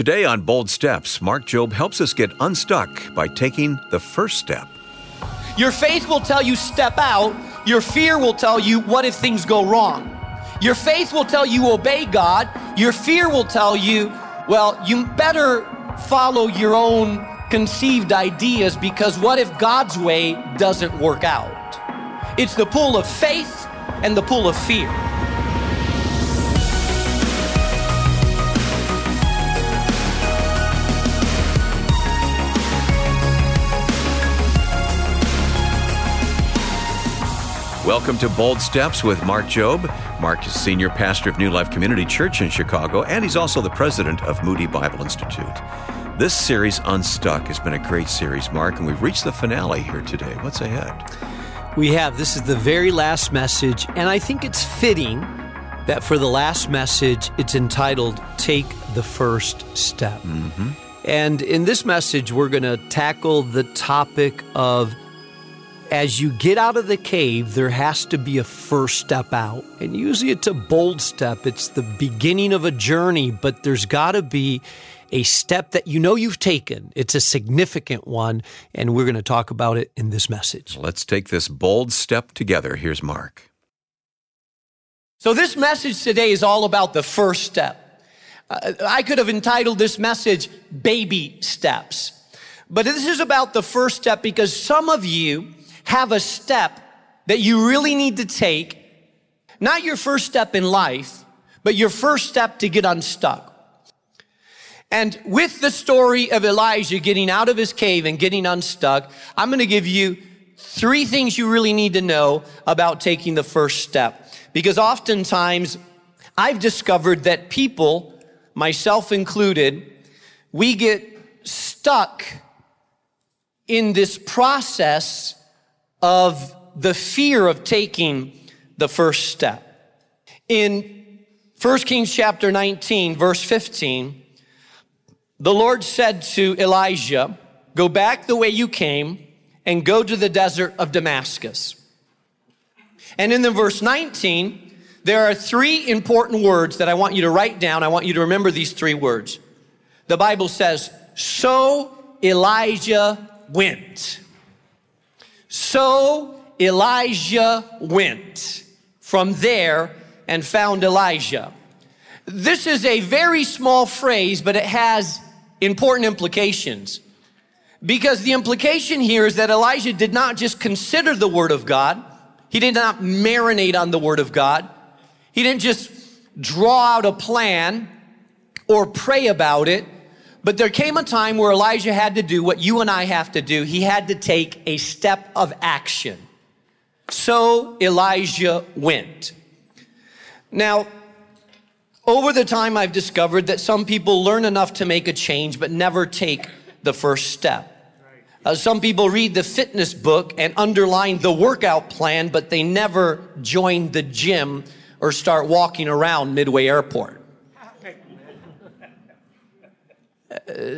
Today on Bold Steps, Mark Jobe helps us get unstuck by taking the first step. Your faith will tell you step out, your fear will tell you what if things go wrong. Your faith will tell you obey God, your fear will tell you, well, you better follow your own conceived ideas because what if God's way doesn't work out? It's the pull of faith and the pull of fear. Welcome to Bold Steps with Mark Jobe. Mark is senior pastor of New Life Community Church in Chicago, and he's also the president of Moody Bible Institute. This series, Unstuck, has been a great series, Mark, and we've reached the finale here today. What's ahead? We have. This is the very last message, and I think it's fitting that for the last message, it's entitled Take the First Step. Mm-hmm. And in this message, we're going to tackle the topic of as you get out of the cave, there has to be a first step out. And usually it's a bold step, it's the beginning of a journey, but there's got to be a step that you know you've taken. It's a significant one, and we're going to talk about it in this message. Let's take this bold step together. Here's Mark. So, this message today is all about the first step. Uh, I could have entitled this message Baby Steps. But this is about the first step because some of you have a step that you really need to take, not your first step in life, but your first step to get unstuck. And with the story of Elijah getting out of his cave and getting unstuck, I'm going to give you three things you really need to know about taking the first step. Because oftentimes I've discovered that people, myself included, we get stuck in this process of the fear of taking the first step. In 1 Kings chapter 19, verse 15, the Lord said to Elijah, Go back the way you came and go to the desert of Damascus. And in the verse 19, there are three important words that I want you to write down. I want you to remember these three words. The Bible says, So Elijah went. So Elijah went from there and found Elisha. This is a very small phrase, but it has important implications. Because the implication here is that Elijah did not just consider the word of God, he did not marinate on the word of God, he didn't just draw out a plan or pray about it. But there came a time where Elijah had to do what you and I have to do. He had to take a step of action. So Elijah went. Now, over the time, I've discovered that some people learn enough to make a change, but never take the first step. Uh, some people read the fitness book and underline the workout plan, but they never join the gym or start walking around Midway Airport.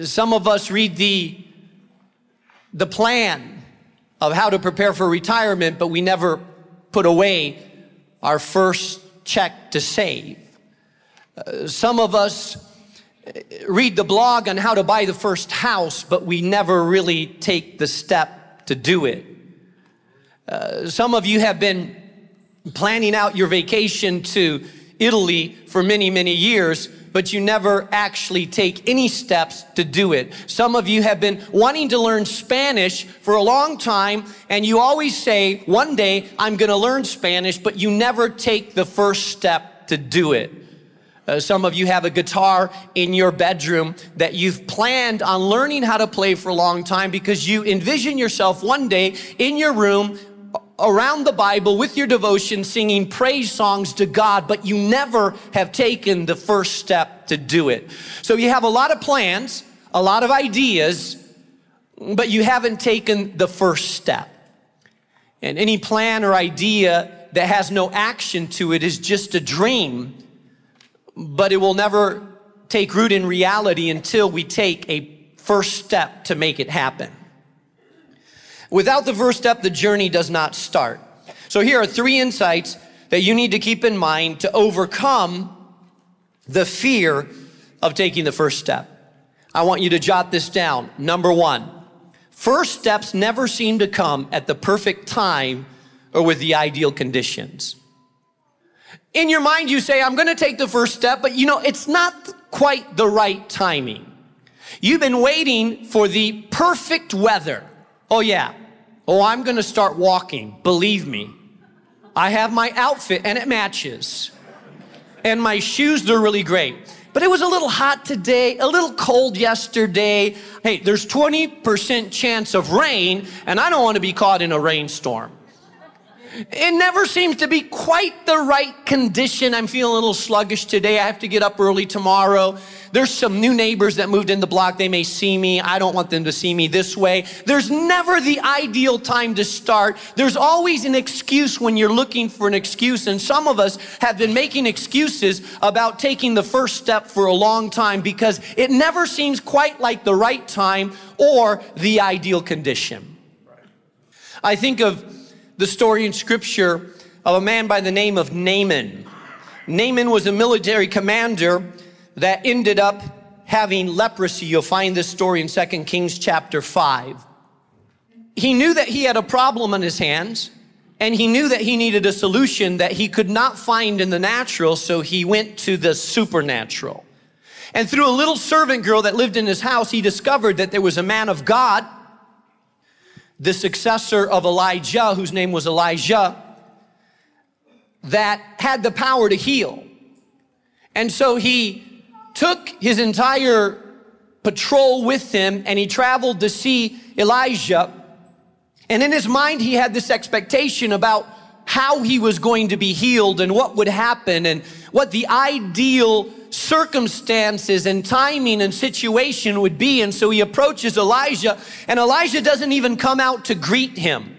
Some of us read the, the plan of how to prepare for retirement, but we never put away our first check to save. Uh, some of us uh, read the blog on how to buy the first house, but we never really take the step to do it. Uh, some of you have been planning out your vacation to Italy for many, many years, but you never actually take any steps to do it. Some of you have been wanting to learn Spanish for a long time, and you always say, one day I'm gonna learn Spanish, but you never take the first step to do it. Uh, some of you have a guitar in your bedroom that you've planned on learning how to play for a long time because you envision yourself one day in your room around the Bible with your devotion, singing praise songs to God, but you never have taken the first step to do it. So you have a lot of plans, a lot of ideas, but you haven't taken the first step. And any plan or idea that has no action to it is just a dream, but it will never take root in reality until we take a first step to make it happen. Without the first step, the journey does not start. So here are three insights that you need to keep in mind to overcome the fear of taking the first step. I want you to jot this down. Number one, first steps never seem to come at the perfect time or with the ideal conditions. In your mind, you say, I'm going to take the first step, but you know, it's not quite the right timing. You've been waiting for the perfect weather. Oh, yeah. Oh, I'm going to start walking. Believe me. I have my outfit and it matches. And my shoes, they're really great. But it was a little hot today, a little cold yesterday. Hey, there's 20% chance of rain, and I don't want to be caught in a rainstorm. It never seems to be quite the right condition. I'm feeling a little sluggish today. I have to get up early tomorrow. There's some new neighbors that moved in the block. They may see me. I don't want them to see me this way. There's never the ideal time to start. There's always an excuse when you're looking for an excuse. And some of us have been making excuses about taking the first step for a long time because it never seems quite like the right time or the ideal condition. I think of the story in scripture of a man by the name of Naaman. Naaman was a military commander that ended up having leprosy. You'll find this story in 2 Kings chapter 5. He knew that he had a problem on his hands, and he knew that he needed a solution that he could not find in the natural, so he went to the supernatural. And through a little servant girl that lived in his house, he discovered that there was a man of God the successor of Elijah, whose name was Elisha, that had the power to heal. And so he took his entire patrol with him and he traveled to see Elisha. And in his mind, he had this expectation about how he was going to be healed and what would happen and what the ideal circumstances and timing and situation would be. And so he approaches Elisha, and Elisha doesn't even come out to greet him.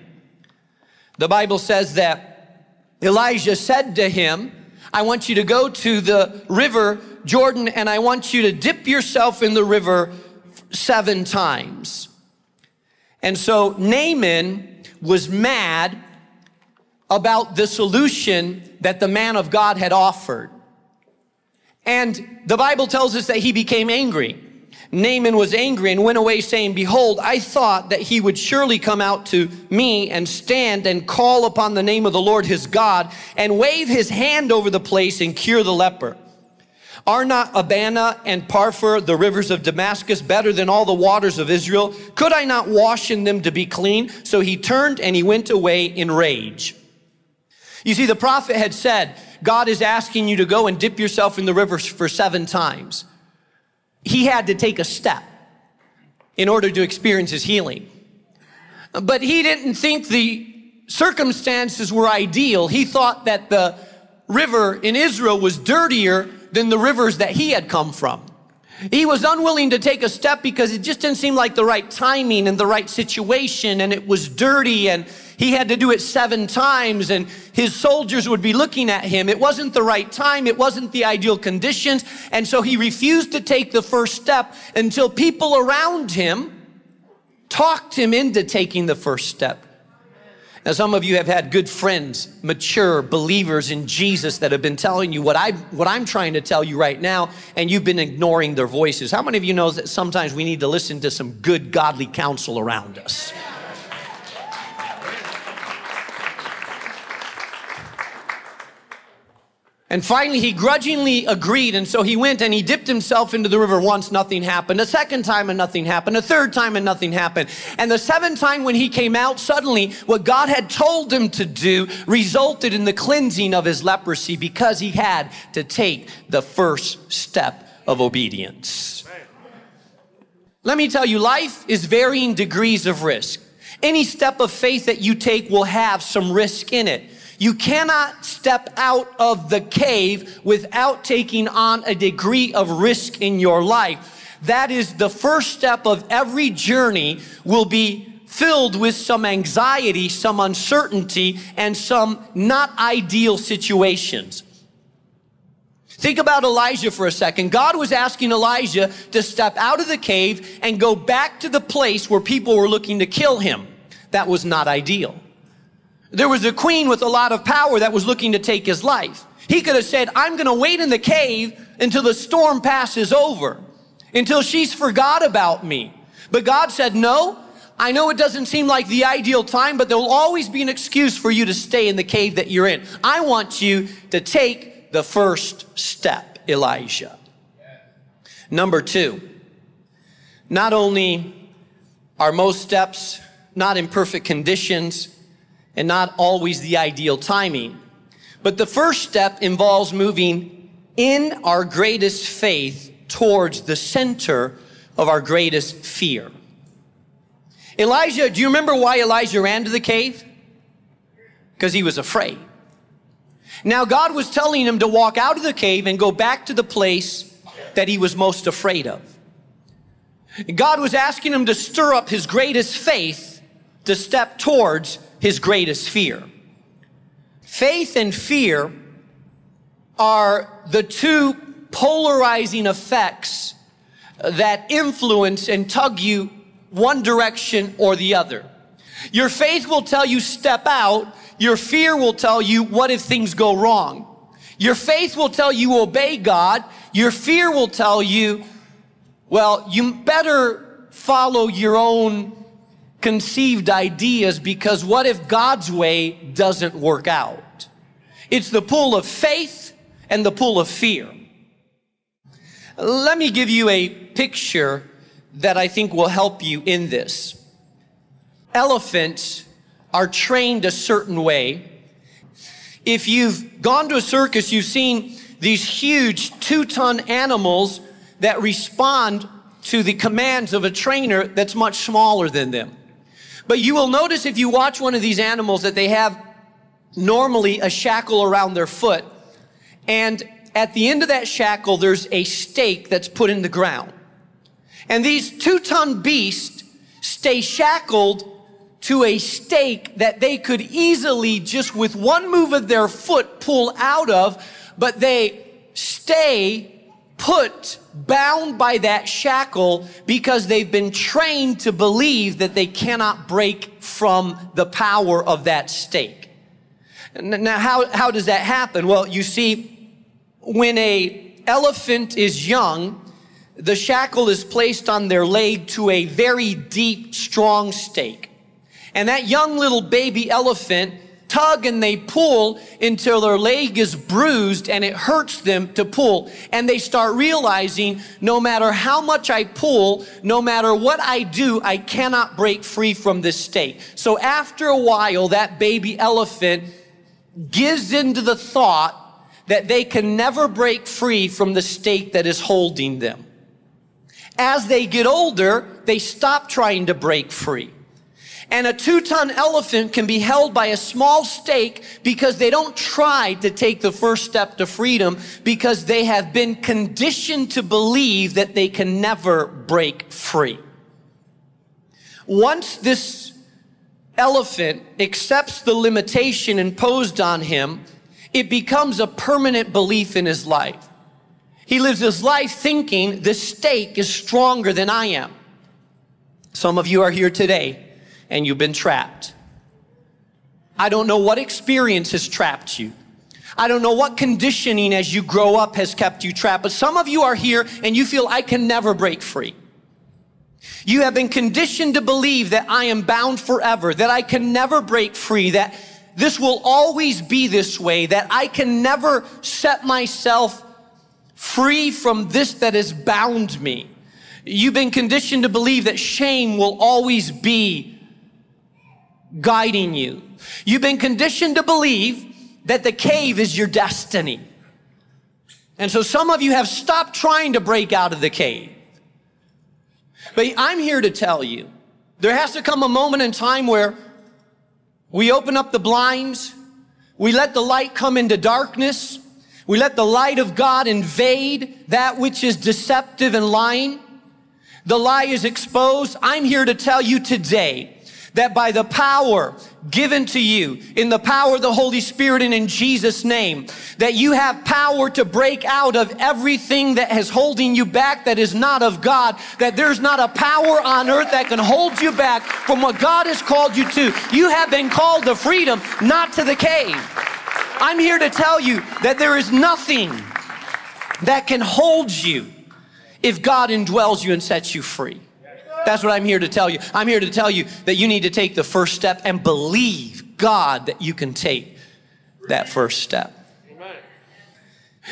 The Bible says that Elisha said to him, I want you to go to the river Jordan and I want you to dip yourself in the river seven times. And so Naaman was mad about the solution that the man of God had offered. And the Bible tells us that he became angry. Naaman was angry and went away saying, Behold, I thought that he would surely come out to me and stand and call upon the name of the Lord his God and wave his hand over the place and cure the leper. Are not Abana and Pharpar, the rivers of Damascus, better than all the waters of Israel? Could I not wash in them to be clean? So he turned and he went away in rage. You see, the prophet had said, God is asking you to go and dip yourself in the river for seven times. He had to take a step in order to experience his healing. But he didn't think the circumstances were ideal. He thought that the river in Israel was dirtier than the rivers that he had come from. He was unwilling to take a step because it just didn't seem like the right timing and the right situation, and it was dirty and he had to do it seven times and his soldiers would be looking at him. It wasn't the right time. It wasn't the ideal conditions. And so he refused to take the first step until people around him talked him into taking the first step. Now, some of you have had good friends, mature believers in Jesus that have been telling you what, I, what I'm trying to tell you right now, and you've been ignoring their voices. How many of you know that sometimes we need to listen to some good, godly counsel around us? And finally, he grudgingly agreed. And so he went and he dipped himself into the river once, nothing happened. A second time, and nothing happened. A third time, and nothing happened. And the seventh time, when he came out, suddenly what God had told him to do resulted in the cleansing of his leprosy because he had to take the first step of obedience. Let me tell you, life is varying degrees of risk. Any step of faith that you take will have some risk in it. You cannot step out of the cave without taking on a degree of risk in your life. That is the first step of every journey will be filled with some anxiety, some uncertainty, and some not ideal situations. Think about Elijah for a second. God was asking Elijah to step out of the cave and go back to the place where people were looking to kill him. That was not ideal. There was a queen with a lot of power that was looking to take his life. He could have said, I'm going to wait in the cave until the storm passes over. until she's forgot about me. But God said, no, I know it doesn't seem like the ideal time, but there will always be an excuse for you to stay in the cave that you're in. I want you to take the first step, Elijah. Number two, not only are most steps not in perfect conditions and not always the ideal timing, but the first step involves moving in our greatest faith towards the center of our greatest fear. Elijah, do you remember why Elijah ran to the cave? Because he was afraid. Now, God was telling him to walk out of the cave and go back to the place that he was most afraid of. God was asking him to stir up his greatest faith to step towards his greatest fear. Faith and fear are the two polarizing effects that influence and tug you one direction or the other. Your faith will tell you step out. Your fear will tell you what if things go wrong. Your faith will tell you obey God. Your fear will tell you, well, you better follow your own conceived ideas because what if God's way doesn't work out? It's the pull of faith and the pull of fear. Let me give you a picture that I think will help you in this. Elephants are trained a certain way. If you've gone to a circus, you've seen these huge two ton animals that respond to the commands of a trainer that's much smaller than them. But you will notice if you watch one of these animals that they have normally a shackle around their foot. And at the end of that shackle, there's a stake that's put in the ground. And these two ton beasts stay shackled to a stake that they could easily just with one move of their foot pull out of, but they stay put bound by that shackle because they've been trained to believe that they cannot break from the power of that stake. Now, how, how does that happen? Well, you see, when a elephant is young, the shackle is placed on their leg to a very deep, strong stake. And that young little baby elephant tug and they pull until their leg is bruised and it hurts them to pull. And they start realizing no matter how much I pull, no matter what I do, I cannot break free from this state. So after a while, that baby elephant gives into the thought that they can never break free from the state that is holding them. As they get older, they stop trying to break free. And a two ton elephant can be held by a small stake because they don't try to take the first step to freedom because they have been conditioned to believe that they can never break free. Once this elephant accepts the limitation imposed on him, it becomes a permanent belief in his life. He lives his life thinking the stake is stronger than I am. Some of you are here today and you've been trapped. I don't know what experience has trapped you. I don't know what conditioning as you grow up has kept you trapped, but some of you are here and you feel I can never break free. You have been conditioned to believe that I am bound forever, that I can never break free, that this will always be this way, that I can never set myself free from this that has bound me. You've been conditioned to believe that shame will always be guiding you. You've been conditioned to believe that the cave is your destiny. And so some of you have stopped trying to break out of the cave. But I'm here to tell you, there has to come a moment in time where we open up the blinds, we let the light come into darkness, we let the light of God invade that which is deceptive and lying. The lie is exposed. I'm here to tell you today that by the power given to you in the power of the Holy Spirit and in Jesus name, that you have power to break out of everything that is holding you back that is not of God, that there's not a power on earth that can hold you back from what God has called you to. You have been called to freedom, not to the cave. I'm here to tell you that there is nothing that can hold you if God indwells you and sets you free. That's what I'm here to tell you. I'm here to tell you that you need to take the first step and believe God that you can take that first step.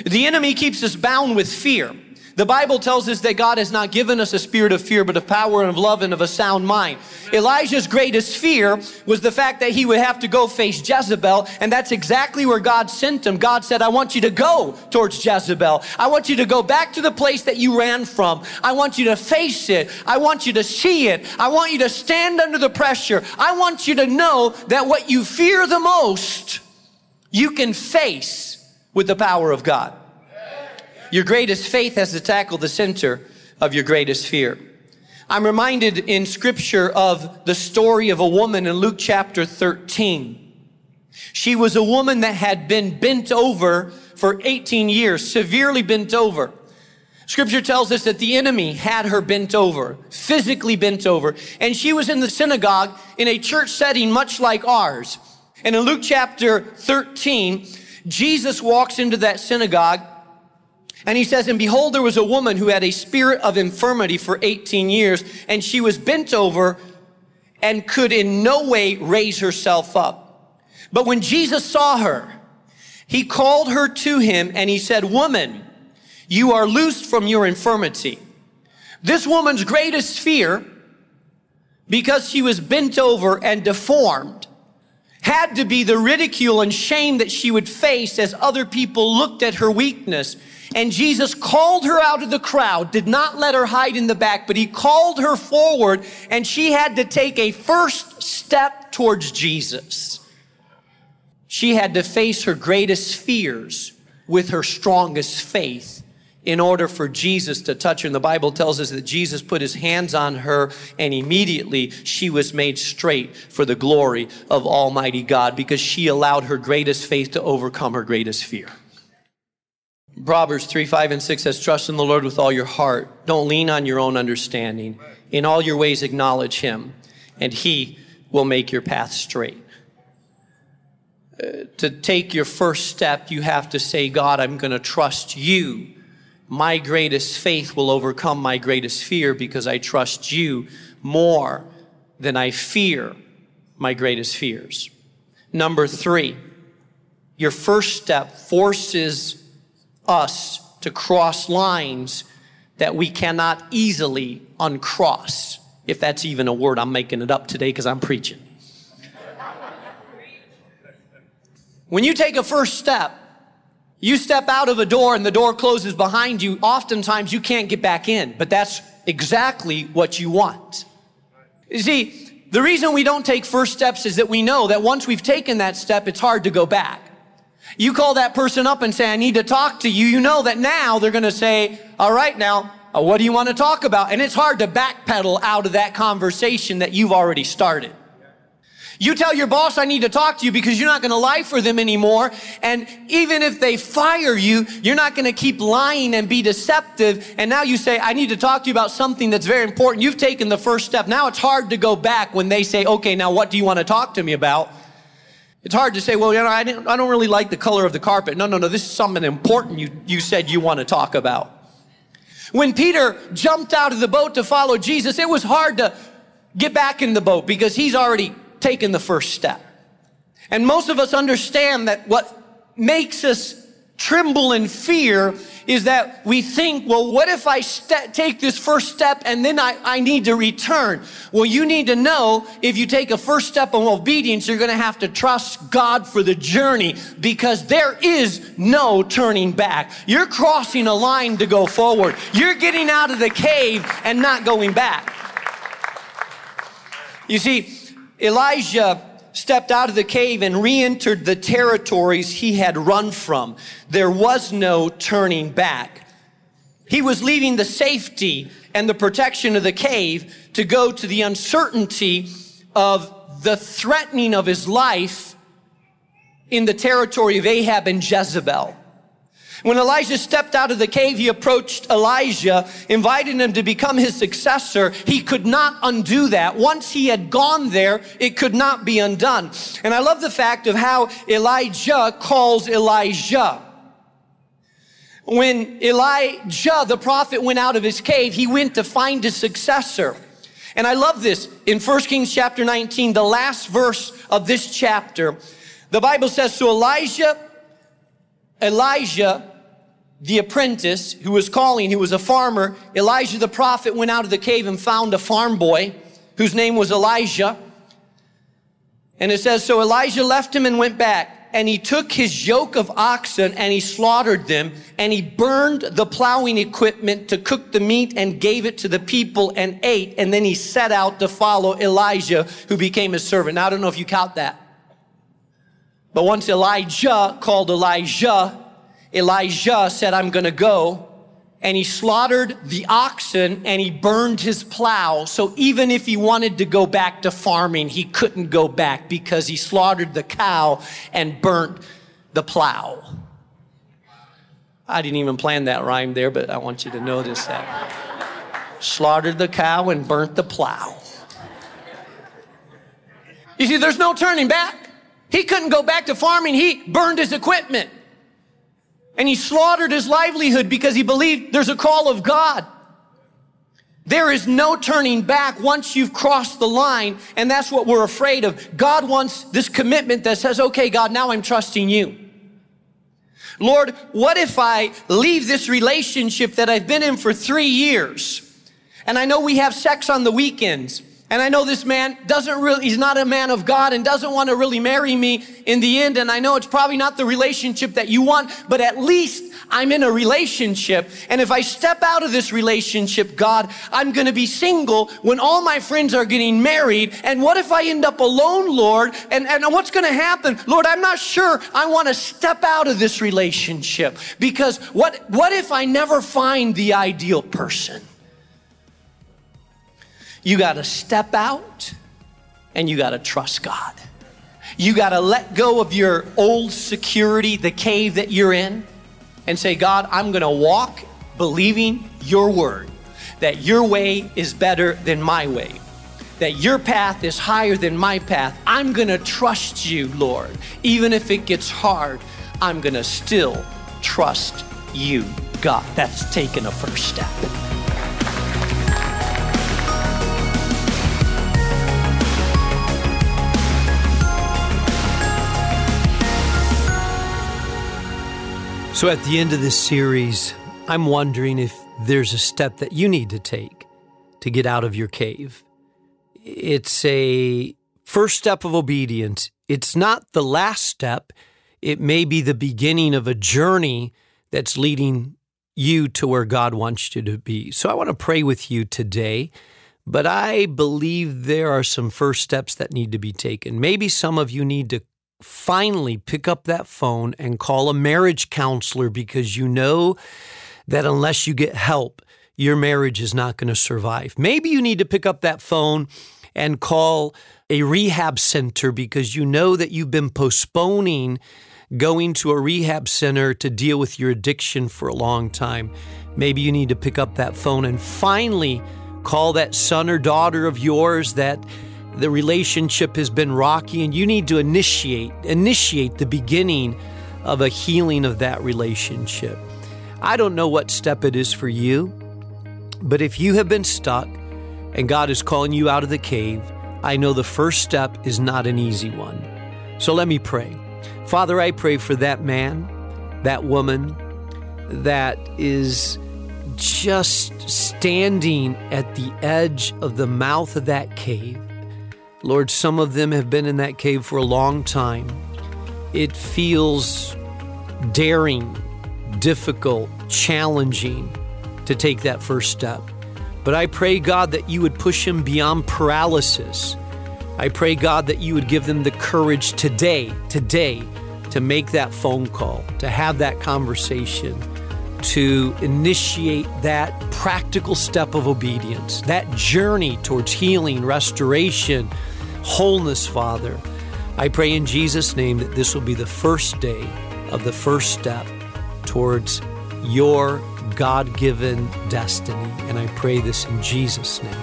The enemy keeps us bound with fear. The Bible tells us that God has not given us a spirit of fear, but of power and of love and of a sound mind. Elijah's greatest fear was the fact that he would have to go face Jezebel, and that's exactly where God sent him. God said, I want you to go towards Jezebel. I want you to go back to the place that you ran from. I want you to face it. I want you to see it. I want you to stand under the pressure. I want you to know that what you fear the most, you can face with the power of God. Your greatest faith has to tackle the center of your greatest fear. I'm reminded in scripture of the story of a woman in Luke chapter 13. She was a woman that had been bent over for 18 years, severely bent over. Scripture tells us that the enemy had her bent over, physically bent over, and she was in the synagogue in a church setting much like ours. And in Luke chapter 13, Jesus walks into that synagogue and he says, And behold, there was a woman who had a spirit of infirmity for 18 years, and she was bent over and could in no way raise herself up. But when Jesus saw her, he called her to him and he said, Woman, you are loosed from your infirmity. This woman's greatest fear, because she was bent over and deformed, had to be the ridicule and shame that she would face as other people looked at her weakness. And Jesus called her out of the crowd, did not let her hide in the back, but he called her forward and she had to take a first step towards Jesus. She had to face her greatest fears with her strongest faith in order for Jesus to touch her. And the Bible tells us that Jesus put his hands on her and immediately she was made straight for the glory of Almighty God because she allowed her greatest faith to overcome her greatest fear. Proverbs 3, 5, and 6 says, Trust in the Lord with all your heart. Don't lean on your own understanding. In all your ways, acknowledge him, and he will make your path straight. Uh, to take your first step, you have to say, God, I'm going to trust you my greatest faith will overcome my greatest fear because I trust you more than I fear my greatest fears. Number three, your first step forces us to cross lines that we cannot easily uncross. If that's even a word, I'm making it up today because I'm preaching. When you take a first step, you step out of a door and the door closes behind you, oftentimes you can't get back in, but that's exactly what you want. You see, the reason we don't take first steps is that we know that once we've taken that step, it's hard to go back. You call that person up and say, I need to talk to you. You know that now they're going to say, all right, now, uh, what do you want to talk about? And it's hard to backpedal out of that conversation that you've already started. You tell your boss, I need to talk to you because you're not going to lie for them anymore. And even if they fire you, you're not going to keep lying and be deceptive. And now you say, I need to talk to you about something that's very important. You've taken the first step. Now it's hard to go back when they say, okay, now what do you want to talk to me about? It's hard to say, well, you know, I, I don't really like the color of the carpet. No, no, no, this is something important you, you said you want to talk about. When Peter jumped out of the boat to follow Jesus, it was hard to get back in the boat because he's already taken the first step. And most of us understand that what makes us tremble in fear is that we think, well, what if I take this first step and then I, I need to return? Well, you need to know if you take a first step of obedience, you're going to have to trust God for the journey because there is no turning back. You're crossing a line to go forward. You're getting out of the cave and not going back. You see, Elijah stepped out of the cave and re-entered the territories he had run from. There was no turning back. He was leaving the safety and the protection of the cave to go to the uncertainty of the threatening of his life in the territory of Ahab and Jezebel. When Elijah stepped out of the cave, he approached Elisha, inviting him to become his successor. He could not undo that. Once he had gone there, it could not be undone. And I love the fact of how Elijah calls Elisha. when Elijah, the prophet, went out of his cave, he went to find a successor. And I love this. In 1 Kings chapter 19, the last verse of this chapter, the Bible says, So Elijah, Elisha, the apprentice who was calling, he was a farmer, Elijah the prophet went out of the cave and found a farm boy whose name was Elisha. And it says, So Elisha left him and went back and he took his yoke of oxen and he slaughtered them and he burned the plowing equipment to cook the meat and gave it to the people and ate. And then he set out to follow Elijah who became his servant. Now, I don't know if you count that. But once Elijah called Elisha, Elisha said, I'm going to go and he slaughtered the oxen and he burned his plow. So even if he wanted to go back to farming, he couldn't go back because he slaughtered the cow and burnt the plow. I didn't even plan that rhyme there, but I want you to notice that. slaughtered the cow and burnt the plow. You see, there's no turning back. He couldn't go back to farming. He burned his equipment and he slaughtered his livelihood because he believed there's a call of God. There is no turning back once you've crossed the line, and that's what we're afraid of. God wants this commitment that says, okay, God, now I'm trusting you. Lord, what if I leave this relationship that I've been in for three years? And I know we have sex on the weekends. And I know this man doesn't really, he's not a man of God and doesn't want to really marry me in the end. And I know it's probably not the relationship that you want, but at least I'm in a relationship. And if I step out of this relationship, God, I'm going to be single when all my friends are getting married. And what if I end up alone, Lord? And, and what's going to happen? Lord, I'm not sure I want to step out of this relationship because what, what if I never find the ideal person? You got to step out and you got to trust God. You got to let go of your old security, the cave that you're in, and say, God, I'm going to walk believing your word, that your way is better than my way, that your path is higher than my path. I'm going to trust you, Lord. Even if it gets hard, I'm going to still trust you, God. That's taking a first step. So, at the end of this series, I'm wondering if there's a step that you need to take to get out of your cave. It's a first step of obedience. It's not the last step, it may be the beginning of a journey that's leading you to where God wants you to be. So, I want to pray with you today. But I believe there are some first steps that need to be taken. Maybe some of you need to finally pick up that phone and call a marriage counselor because you know that unless you get help, your marriage is not going to survive. Maybe you need to pick up that phone and call a rehab center because you know that you've been postponing going to a rehab center to deal with your addiction for a long time. Maybe you need to pick up that phone and finally call that son or daughter of yours that the relationship has been rocky and you need to initiate initiate the beginning of a healing of that relationship. I don't know what step it is for you, but if you have been stuck and God is calling you out of the cave, I know the first step is not an easy one. So let me pray. Father, I pray for that man, that woman that is just standing at the edge of the mouth of that cave Lord, some of them have been in that cave for a long time. It feels daring, difficult, challenging to take that first step. But I pray, God, that you would push them beyond paralysis. I pray, God, that you would give them the courage today, today, to make that phone call, to have that conversation, to initiate that practical step of obedience, that journey towards healing, restoration, wholeness, Father. I pray in Jesus' name that this will be the first day of the first step towards your God given destiny. And I pray this in Jesus' name.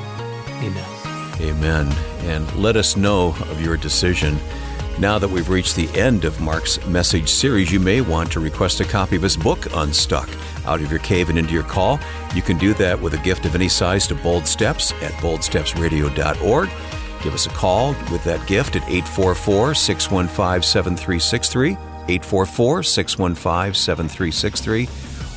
Amen. Amen. And let us know of your decision Now that we've reached the end of Mark's message series, you may want to request a copy of his book, Unstuck, Out of Your Cave and Into Your Call. You can do that with a gift of any size to Bold Steps at boldstepsradio.org. Give us a call with that gift at 844 615 7363, 844 615 7363.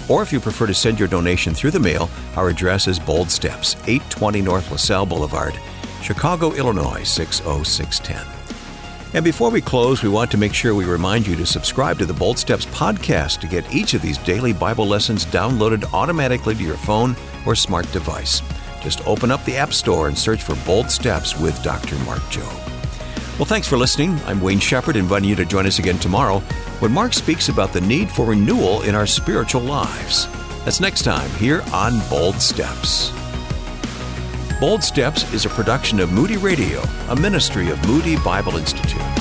Or if you prefer to send your donation through the mail, our address is Bold Steps, 820 North LaSalle Boulevard, Chicago, Illinois 60610. And before we close, we want to make sure we remind you to subscribe to the Bold Steps podcast to get each of these daily Bible lessons downloaded automatically to your phone or smart device. Just open up the App Store and search for Bold Steps with Dr. Mark Jobe. Well, thanks for listening. I'm Wayne Shepherd, inviting you to join us again tomorrow when Mark speaks about the need for renewal in our spiritual lives. That's next time here on Bold Steps. Bold Steps is a production of Moody Radio, a ministry of Moody Bible Institute.